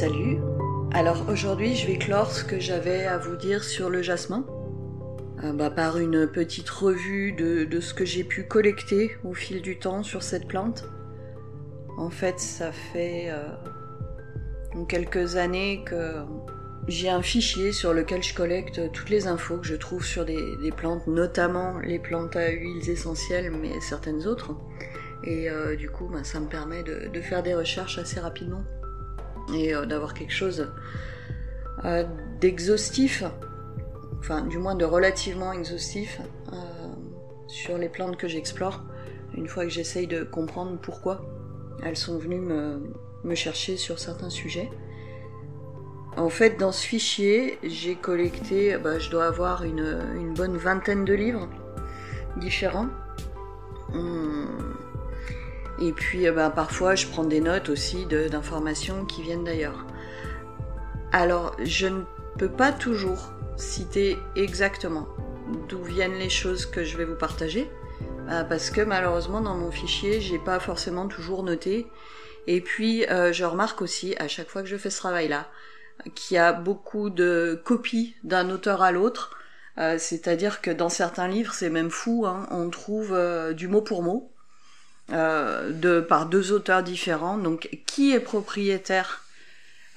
salut. Alors aujourd'hui, je vais clore ce que j'avais à vous dire sur le jasmin. Euh, bah, par une petite revue de, ce que j'ai pu collecter au fil du temps sur cette plante. En fait, ça fait euh, quelques années que j'ai un fichier sur lequel je collecte toutes les infos que je trouve sur des, plantes, notamment les plantes à huiles essentielles, mais certaines autres. Et euh, du coup, bah, ça me permet de, faire des recherches assez rapidement et d'avoir quelque chose d'exhaustif enfin du moins de relativement exhaustif euh, sur les plantes que j'explore, une fois que j'essaye de comprendre pourquoi elles sont venues me, chercher sur certains sujets. En fait, dans ce fichier, j'ai collecté, bah, je dois avoir une, bonne vingtaine de livres différents. Et puis, bah, parfois, je prends des notes aussi d'informations qui viennent d'ailleurs. Alors, je ne peux pas toujours citer exactement d'où viennent les choses que je vais vous partager, euh, parce que malheureusement dans mon fichier j'ai pas forcément toujours noté. Et puis euh, je remarque aussi à chaque fois que je fais ce travail-là qu'il y a beaucoup de copies d'un auteur à l'autre. Euh, c'est-à-dire que dans certains livres, c'est même fou, hein, on trouve du mot pour mot, de, par deux auteurs différents. Donc, qui est propriétaire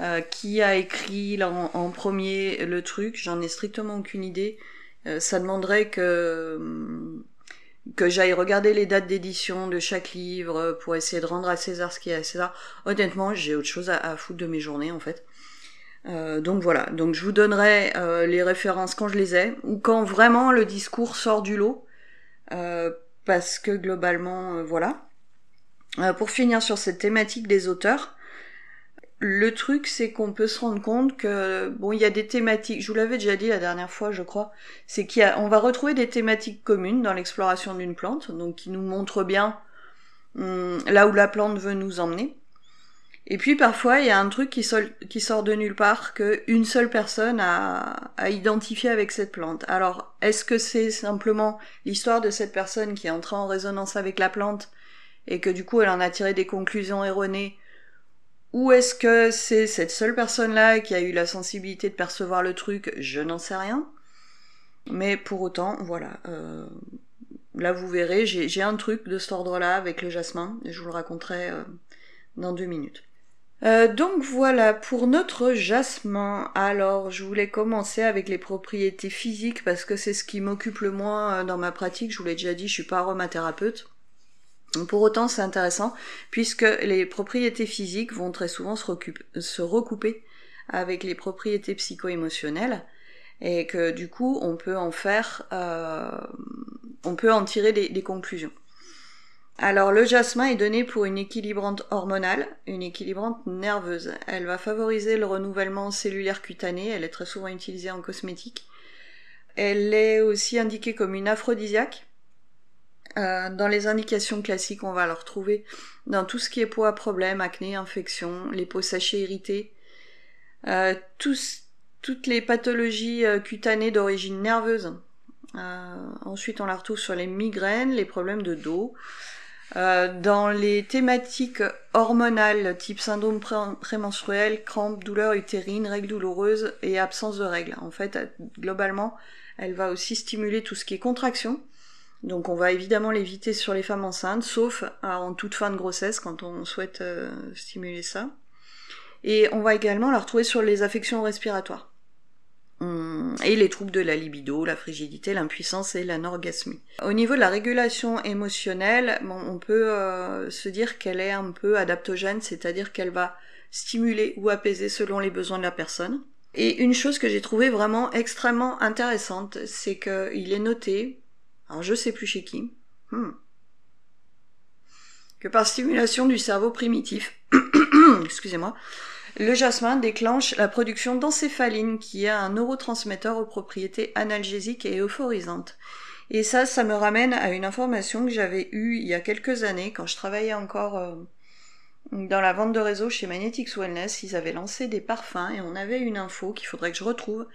euh, qui a écrit en, premier le truc, j'en ai strictement aucune idée. Euh, ça demanderait que hum, que j'aille regarder les dates d'édition de chaque livre pour essayer de rendre à César ce qui est à César. Honnêtement, j'ai autre chose à, foutre de mes journées en fait. Euh, donc voilà, donc je vous donnerai les références quand je les ai ou quand vraiment le discours sort du lot, parce que globalement, voilà. pour finir sur cette thématique des auteurs, le truc, c'est qu'on peut se rendre compte que bon, il y a des thématiques. Je vous l'avais déjà dit la dernière fois, je crois. C'est qu'il on va retrouver des thématiques communes dans l'exploration d'une plante, donc qui nous montrent bien hum, là où la plante veut nous emmener. Et puis parfois, il y a un truc qui, sort de nulle part que une seule personne a, a identifié avec cette plante. Alors, est-ce que c'est simplement l'histoire de cette personne qui est entrée en résonance avec la plante et que du coup elle en a tiré des conclusions erronées? Ou est-ce que c'est cette seule personne-là qui a eu la sensibilité de percevoir le truc? Je n'en sais rien. Mais pour autant, voilà. Euh, là, vous verrez, j'ai un truc de cet ordre-là avec le jasmin, et je vous le raconterai euh, dans deux minutes. Euh, donc voilà, pour notre jasmin, alors je voulais commencer avec les propriétés physiques parce que c'est ce qui m'occupe le moins dans ma pratique. Je vous l'ai déjà dit, je suis pas aromathérapeute. Pour autant, c'est intéressant puisque les propriétés physiques vont très souvent se, recouper avec les propriétés psycho-émotionnelles et que du coup, on peut en faire, euh, on peut en tirer des, conclusions. Alors, le jasmin est donné pour une équilibrante hormonale, une équilibrante nerveuse. Elle va favoriser le renouvellement cellulaire cutané. Elle est très souvent utilisée en cosmétique. Elle est aussi indiquée comme une aphrodisiaque euh, dans les indications classiques, on va le retrouver dans tout ce qui est peau à problème, acné, infection, les peaux sachées irritées, euh, toutes les pathologies euh, cutanées d'origine nerveuse. ensuite, on la retrouve sur les migraines, les problèmes de dos. Dans les thématiques hormonales, type syndrome prémenstruel, crampes, douleurs utérines, règles douloureuses et absence de règles. En fait, globalement, elle va aussi stimuler tout ce qui est contraction, donc on va évidemment l'éviter sur les femmes enceintes, sauf en toute fin de grossesse quand on souhaite euh, stimuler ça. Et on va également la retrouver sur les affections respiratoires. Hum, et les troubles de la libido, la frigidité, l'impuissance et l'anorgasmie. Au niveau de la régulation émotionnelle, on peut euh, se dire qu'elle est un peu adaptogène, c'est-à-dire qu'elle va stimuler ou apaiser selon les besoins de la personne. Et une chose que j'ai trouvée vraiment extrêmement intéressante, c'est qu'il est noté alors je sais plus chez qui, hmm. que par stimulation du cerveau primitif, excusez-moi, le jasmin déclenche la production d'encéphaline qui est un neurotransmetteur aux propriétés analgésiques et euphorisantes. Et ça, ça me ramène à une information que j'avais eue il y a quelques années quand je travaillais encore euh, dans la vente de réseau chez Magnetics Wellness. Ils avaient lancé des parfums et on avait une info qu'il faudrait que je retrouve,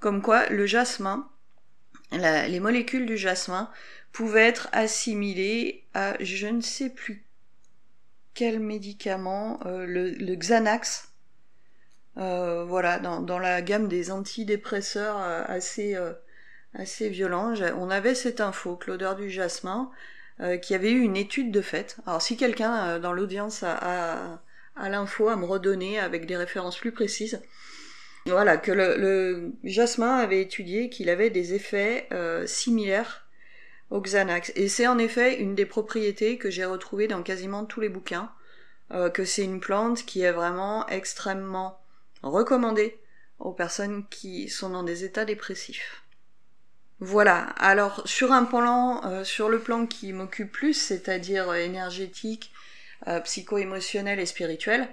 comme quoi le jasmin les molécules du jasmin pouvaient être assimilées à je ne sais plus quel médicament, euh, le, Xanax, voilà, dans, la gamme des antidépresseurs assez, assez violents. On avait cette info, que l'odeur du jasmin, qui avait eu une étude de fait. Alors si quelqu'un dans l'audience a, a l'info à me redonner avec des références plus précises, voilà, que le, jasmin avait étudié qu'il avait des effets euh, similaires au Xanax. Et c'est en effet une des propriétés que j'ai retrouvées dans quasiment tous les bouquins, euh, que c'est une plante qui est vraiment extrêmement recommandée aux personnes qui sont dans des états dépressifs. Voilà, alors sur un plan, euh, sur le plan qui m'occupe plus, c'est-à-dire énergétique, psycho-émotionnel et spirituel,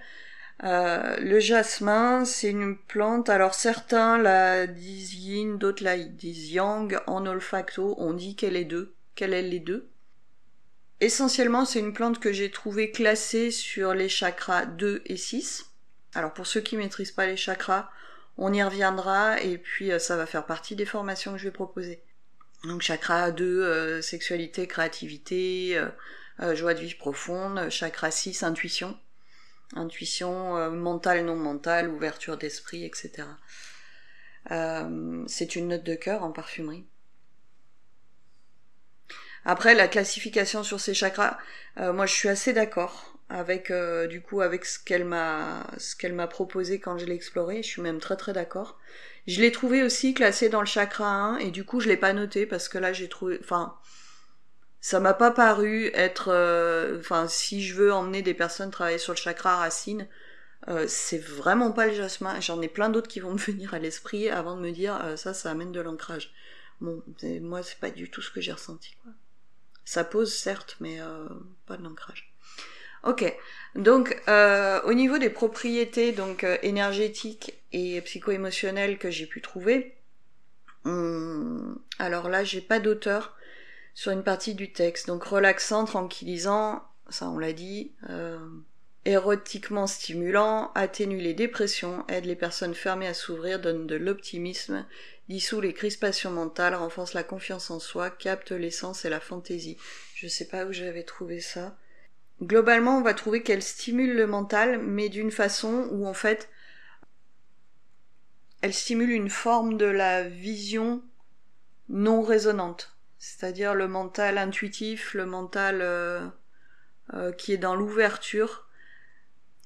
euh, le jasmin, c'est une plante, alors certains la disent yin, d'autres la disent yang. En olfacto, on dit qu'elle est deux, qu'elle est les deux. Essentiellement, c'est une plante que j'ai trouvée classée sur les chakras 2 et 6. Alors pour ceux qui maîtrisent pas les chakras, on y reviendra et puis euh, ça va faire partie des formations que je vais proposer. Donc chakra 2, euh, sexualité, créativité, joie de vivre profonde, chakra 6, intuition intuition euh, mentale, non mentale, ouverture d'esprit, etc. Euh, c'est une note de cœur en parfumerie. Après la classification sur ces chakras, euh, moi je suis assez d'accord avec du coup avec ce qu'elle m'a ce qu'elle m'a proposé quand je l'ai exploré. Je suis même très très d'accord. Je l'ai trouvé aussi classé dans le chakra 1 et du coup je l'ai pas noté parce que là j'ai trouvé, enfin ça m'a pas paru être euh, enfin si je veux emmener des personnes travailler sur le chakra racine euh, c'est vraiment pas le jasmin j'en ai plein d'autres qui vont me venir à l'esprit avant de me dire euh, ça ça amène de l'ancrage bon moi c'est pas du tout ce que j'ai ressenti quoi ça pose certes mais pas de l'ancrage ok donc au niveau des propriétés donc énergétiques et psycho-émotionnelles que j'ai pu trouver hum, alors là j'ai pas d'auteur sur une partie du texte. Donc relaxant, tranquillisant, ça on l'a dit, euh, érotiquement stimulant, atténue les dépressions, aide les personnes fermées à s'ouvrir, donne de l'optimisme, dissout les crispations mentales, renforce la confiance en soi, capte l'essence et la fantaisie. Je sais pas où j'avais trouvé ça. Globalement, on va trouver qu'elle stimule le mental, mais d'une façon où en fait, elle stimule une forme de la vision non résonante c'est-à-dire le mental intuitif, le mental euh, euh, qui est dans l'ouverture.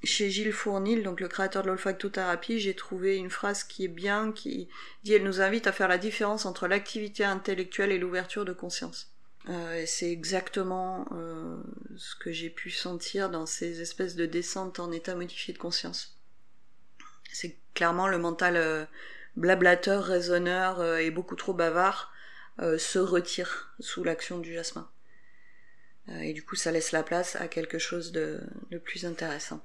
Chez Gilles Fournil, donc le créateur de l'olfactothérapie, j'ai trouvé une phrase qui est bien, qui dit elle nous invite à faire la différence entre l'activité intellectuelle et l'ouverture de conscience. Euh, c'est exactement ce que j'ai pu sentir dans ces espèces de descentes en état modifié de conscience. C'est clairement le mental blablateur, raisonneur et beaucoup trop bavard euh, se retire sous l'action du jasmin. Euh, et du coup, ça laisse la place à quelque chose de, plus intéressant.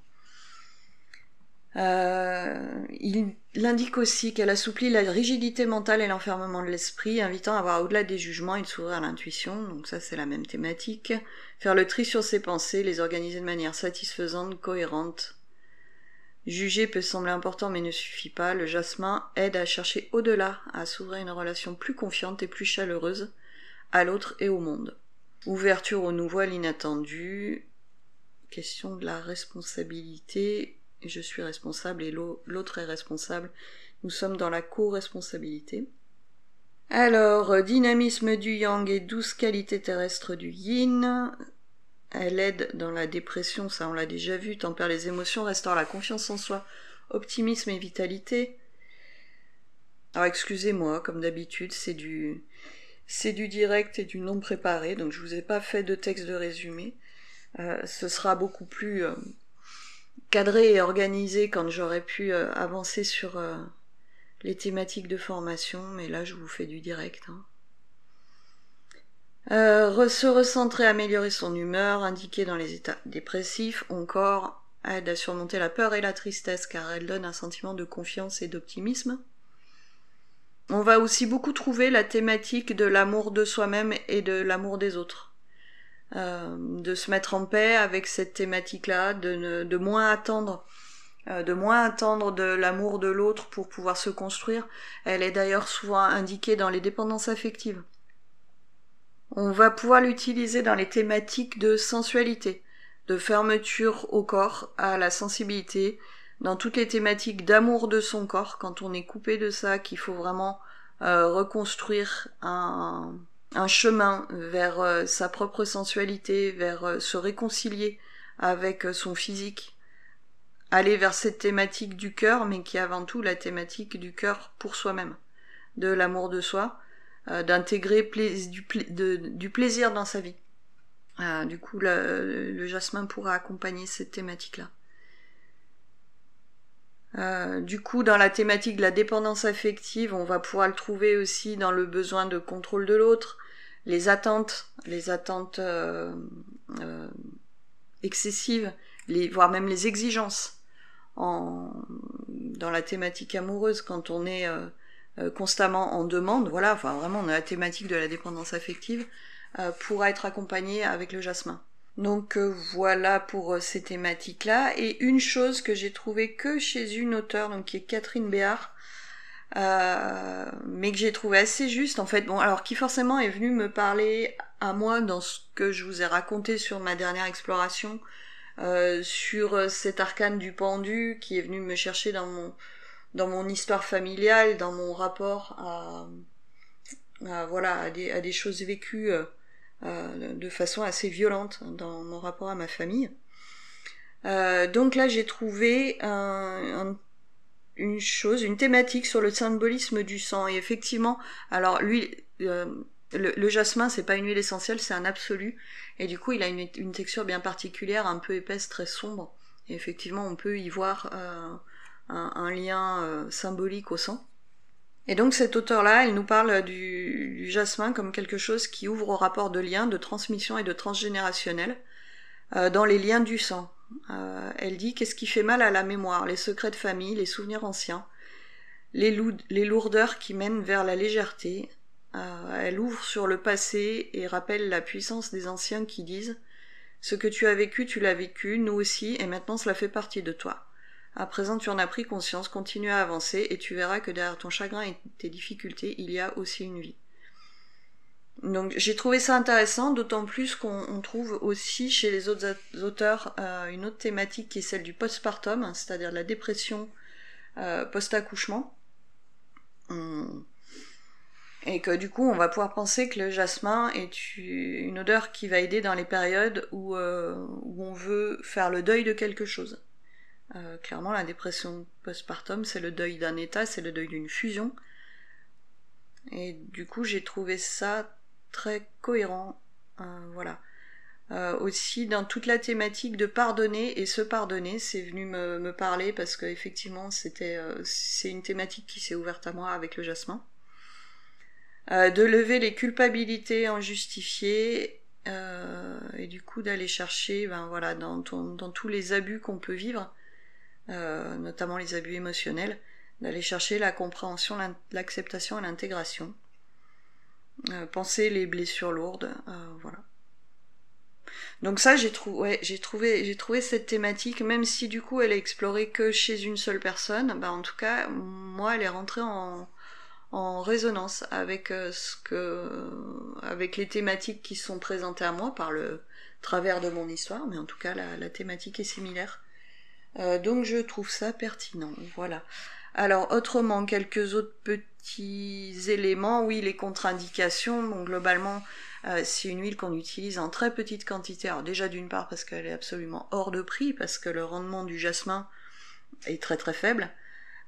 Euh, il indique aussi qu'elle assouplit la rigidité mentale et l'enfermement de l'esprit, invitant à voir au-delà des jugements et de s'ouvrir à l'intuition. Donc ça, c'est la même thématique. Faire le tri sur ses pensées, les organiser de manière satisfaisante, cohérente, Juger peut sembler important mais ne suffit pas. Le jasmin aide à chercher au-delà, à s'ouvrir une relation plus confiante et plus chaleureuse à l'autre et au monde. Ouverture au nouveau, à l'inattendu. Question de la responsabilité. Je suis responsable et l'autre est responsable. Nous sommes dans la co-responsabilité. Alors, dynamisme du yang et douce qualité terrestre du yin. Elle aide dans la dépression, ça on l'a déjà vu, tempère les émotions, restaure la confiance en soi, optimisme et vitalité. Alors excusez-moi, comme d'habitude, c'est du c'est du direct et du non préparé, donc je vous ai pas fait de texte de résumé. Euh, ce sera beaucoup plus euh, cadré et organisé quand j'aurai pu euh, avancer sur les thématiques de formation, mais là je vous fais du direct. Hein. Euh, se recentrer, améliorer son humeur, indiquer dans les états dépressifs, encore aide à surmonter la peur et la tristesse car elle donne un sentiment de confiance et d'optimisme. On va aussi beaucoup trouver la thématique de l'amour de soi-même et de l'amour des autres. Euh, de se mettre en paix avec cette thématique-là, de, de moins attendre, euh, de moins attendre de l'amour de l'autre pour pouvoir se construire. Elle est d'ailleurs souvent indiquée dans les dépendances affectives. On va pouvoir l'utiliser dans les thématiques de sensualité, de fermeture au corps, à la sensibilité, dans toutes les thématiques d'amour de son corps, quand on est coupé de ça, qu'il faut vraiment reconstruire un, un, chemin vers sa propre sensualité, vers se réconcilier avec son physique, aller vers cette thématique du cœur, mais qui est avant tout la thématique du cœur pour soi-même, de l'amour de soi, euh, d'intégrer du, plaisir dans sa vie. Euh, du coup, le, jasmin pourra accompagner cette thématique-là. Euh, du coup, dans la thématique de la dépendance affective, on va pouvoir le trouver aussi dans le besoin de contrôle de l'autre, les attentes, les attentes excessives, les, voire même les exigences en, dans la thématique amoureuse quand on est euh, euh, constamment en demande, voilà, enfin vraiment on a la thématique de la dépendance affective, euh, pourra être accompagné avec le jasmin. Donc voilà pour ces thématiques-là. Et une chose que j'ai trouvé que chez une auteure, donc qui est Catherine Béard, mais que j'ai trouvé assez juste en fait. Bon, alors qui forcément est venue me parler à moi dans ce que je vous ai raconté sur ma dernière exploration euh, sur euh, cet arcane du pendu qui est venu me chercher dans mon dans mon histoire familiale, dans mon rapport à, voilà à des, à des, choses vécues euh, de façon assez violente dans mon rapport à ma famille. donc là j'ai trouvé un, une chose, une thématique sur le symbolisme du sang et effectivement, alors lui le, jasmin, c'est pas une huile essentielle, c'est un absolu. Et du coup, il a une, texture bien particulière, un peu épaisse, très sombre. Et effectivement, on peut y voir euh, un, lien euh, symbolique au sang. Et donc, cet auteur-là, elle nous parle du, jasmin comme quelque chose qui ouvre au rapport de lien, de transmission et de transgénérationnel euh, dans les liens du sang. Elle dit qu'est-ce qui fait mal à la mémoire, les secrets de famille, les souvenirs anciens, les lourdeurs qui mènent vers la légèreté, euh, elle ouvre sur le passé et rappelle la puissance des anciens qui disent Ce que tu as vécu, tu l'as vécu, nous aussi, et maintenant cela fait partie de toi. À présent tu en as pris conscience, continue à avancer, et tu verras que derrière ton chagrin et tes difficultés, il y a aussi une vie. Donc j'ai trouvé ça intéressant, d'autant plus qu'on trouve aussi chez les autres auteurs euh, une autre thématique qui est celle du postpartum, c'est-à-dire la dépression euh, post-accouchement. Et que du coup, on va pouvoir penser que le jasmin est une odeur qui va aider dans les périodes où, euh, où on veut faire le deuil de quelque chose. Euh, clairement, la dépression postpartum, c'est le deuil d'un état, c'est le deuil d'une fusion. Et du coup, j'ai trouvé ça très cohérent. Euh, voilà. aussi, dans toute la thématique de pardonner et se pardonner, c'est venu me, me, parler parce qu'effectivement, c'était, c'est une thématique qui s'est ouverte à moi avec le jasmin. Euh, de lever les culpabilités injustifiées euh, et du coup d'aller chercher ben voilà dans, dans tous les abus qu'on peut vivre euh, notamment les abus émotionnels d'aller chercher la compréhension l'acceptation et l'intégration penser les blessures lourdes voilà. Donc ça j'ai trouvé j'ai trouvé j'ai trouvé cette thématique même si du coup elle est explorée que chez une seule personne ben en tout cas moi elle est rentrée en en résonance avec euh, ce que avec les thématiques qui sont présentées à moi par le travers de mon histoire mais en tout cas la, thématique est similaire. Euh, donc je trouve ça pertinent voilà alors autrement quelques autres petits éléments. Oui les contre-indications. Bon globalement euh, c'est une huile qu'on utilise en très petite quantité. Alors déjà d'une part parce qu'elle est absolument hors de prix parce que le rendement du jasmin est très très faible.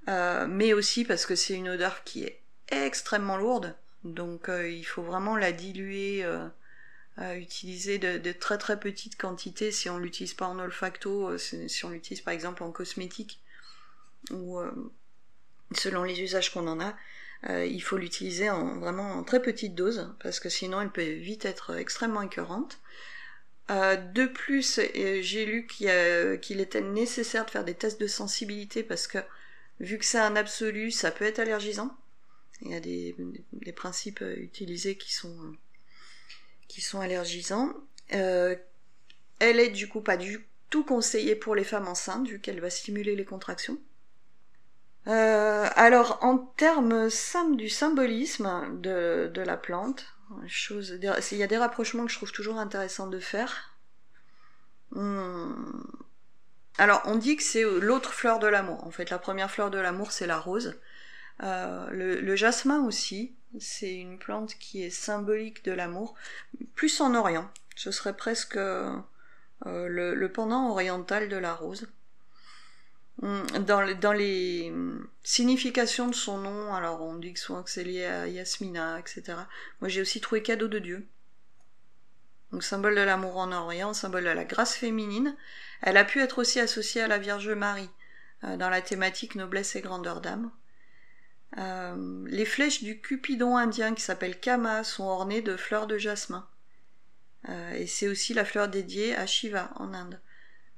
Mais aussi parce que c'est une odeur qui est extrêmement lourde, donc euh, il faut vraiment la diluer, euh, utiliser de, très très petites quantités. Si on l'utilise pas en olfacto, euh, si on l'utilise par exemple en cosmétique, ou selon les usages qu'on en a, il faut l'utiliser en vraiment en très petite dose, parce que sinon elle peut vite être extrêmement écœurante. de plus, j'ai lu qu'il était nécessaire de faire des tests de sensibilité parce que vu que c'est un absolu, ça peut être allergisant. Il y a des, principes euh, utilisés qui sont, euh, qui sont allergisants. Euh, elle est du coup pas du tout conseillée pour les femmes enceintes, vu qu'elle va stimuler les contractions. Alors, en termes du symbolisme de, la plante, il y a des rapprochements que je trouve toujours intéressants de faire. Hmm. Alors, on dit que c'est l'autre fleur de l'amour. En fait, la première fleur de l'amour, c'est la rose. Euh, le, jasmin aussi, c'est une plante qui est symbolique de l'amour, plus en Orient. Ce serait presque euh, le, pendant oriental de la rose. Hum, dans, les significations de son nom, alors on dit que souvent que c'est lié à Yasmina, etc. Moi j'ai aussi trouvé cadeau de Dieu. Donc symbole de l'amour en Orient, symbole de la grâce féminine. Elle a pu être aussi associée à la Vierge Marie euh, dans la thématique noblesse et grandeur d'âme. Euh, les flèches du Cupidon indien qui s'appelle Kama sont ornées de fleurs de jasmin. Euh, et c'est aussi la fleur dédiée à Shiva en Inde,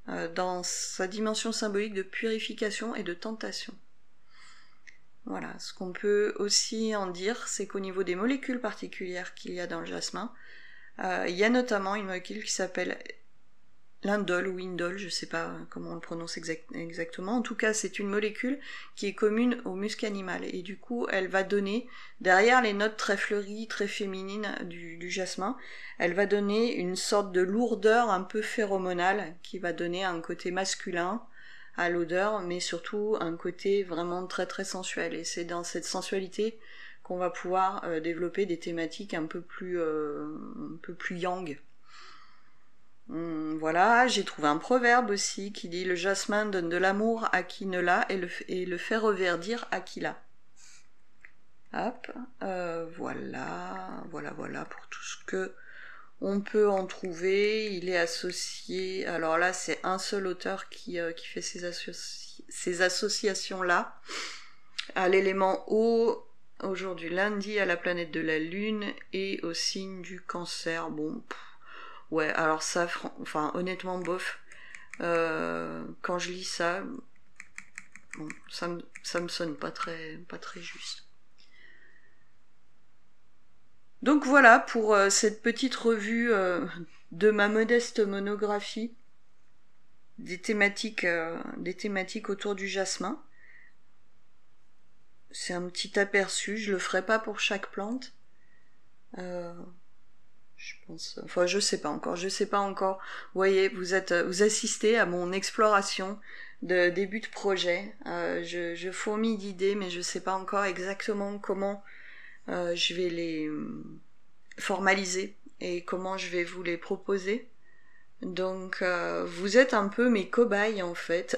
dans sa dimension symbolique de purification et de tentation. Voilà, ce qu'on peut aussi en dire, c'est qu'au niveau des molécules particulières qu'il y a dans le jasmin, il y a notamment une molécule qui s'appelle l'indole ou indole, je ne sais pas comment on le prononce exactement. En tout cas, c'est une molécule qui est commune au musc animal et du coup, elle va donner derrière les notes très fleuries, très féminines du, jasmin, elle va donner une sorte de lourdeur un peu phéromonale qui va donner un côté masculin à l'odeur, mais surtout un côté vraiment très très sensuel. Et c'est dans cette sensualité qu'on va pouvoir euh, développer des thématiques un peu plus euh, un peu plus yang. Hum, voilà, j'ai trouvé un proverbe aussi qui dit le jasmin donne de l'amour à qui ne l'a et le, fait reverdir à qui l'a. Hop, euh, voilà, voilà, voilà pour tout ce que on peut en trouver. Il est associé, alors là c'est un seul auteur qui, euh, qui fait ces, ces associations-là, à l'élément eau, aujourd'hui lundi à la planète de la Lune et au signe du cancer. Bon, Ouais, alors ça, enfin, honnêtement, bof. Euh, quand je lis ça, bon, ça me, ça me sonne pas très, pas très juste. Donc voilà pour euh, cette petite revue euh, de ma modeste monographie des thématiques, des thématiques autour du jasmin. C'est un petit aperçu, je le ferai pas pour chaque plante. Je pense, enfin, je sais pas encore, je sais pas encore. Vous voyez, vous êtes, vous assistez à mon exploration de début de projet. Euh, je, je fourmille d'idées, mais je sais pas encore exactement comment euh, je vais les euh, formaliser et comment je vais vous les proposer. Donc, vous êtes un peu mes cobayes en fait.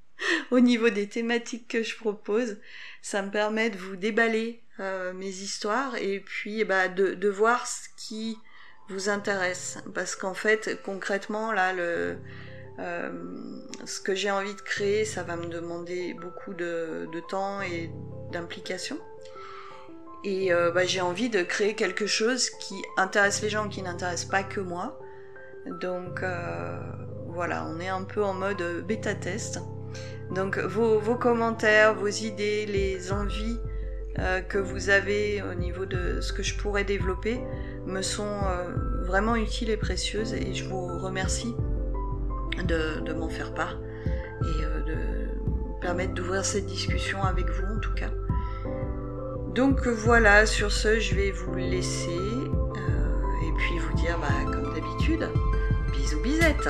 Au niveau des thématiques que je propose, ça me permet de vous déballer mes histoires et puis bah, de, de voir ce qui vous intéresse. Parce qu'en fait, concrètement, là, le, euh, ce que j'ai envie de créer, ça va me demander beaucoup de, temps et d'implication. Et euh, bah, j'ai envie de créer quelque chose qui intéresse les gens, qui n'intéresse pas que moi. Donc euh, voilà, on est un peu en mode bêta test. Donc vos, vos commentaires, vos idées, les envies que vous avez au niveau de ce que je pourrais développer me sont euh, vraiment utiles et précieuses et je vous remercie de, m'en faire part et euh, de permettre d'ouvrir cette discussion avec vous en tout cas. Donc voilà, sur ce, je vais vous laisser et puis vous dire, bah, comme d'habitude, bisous bisettes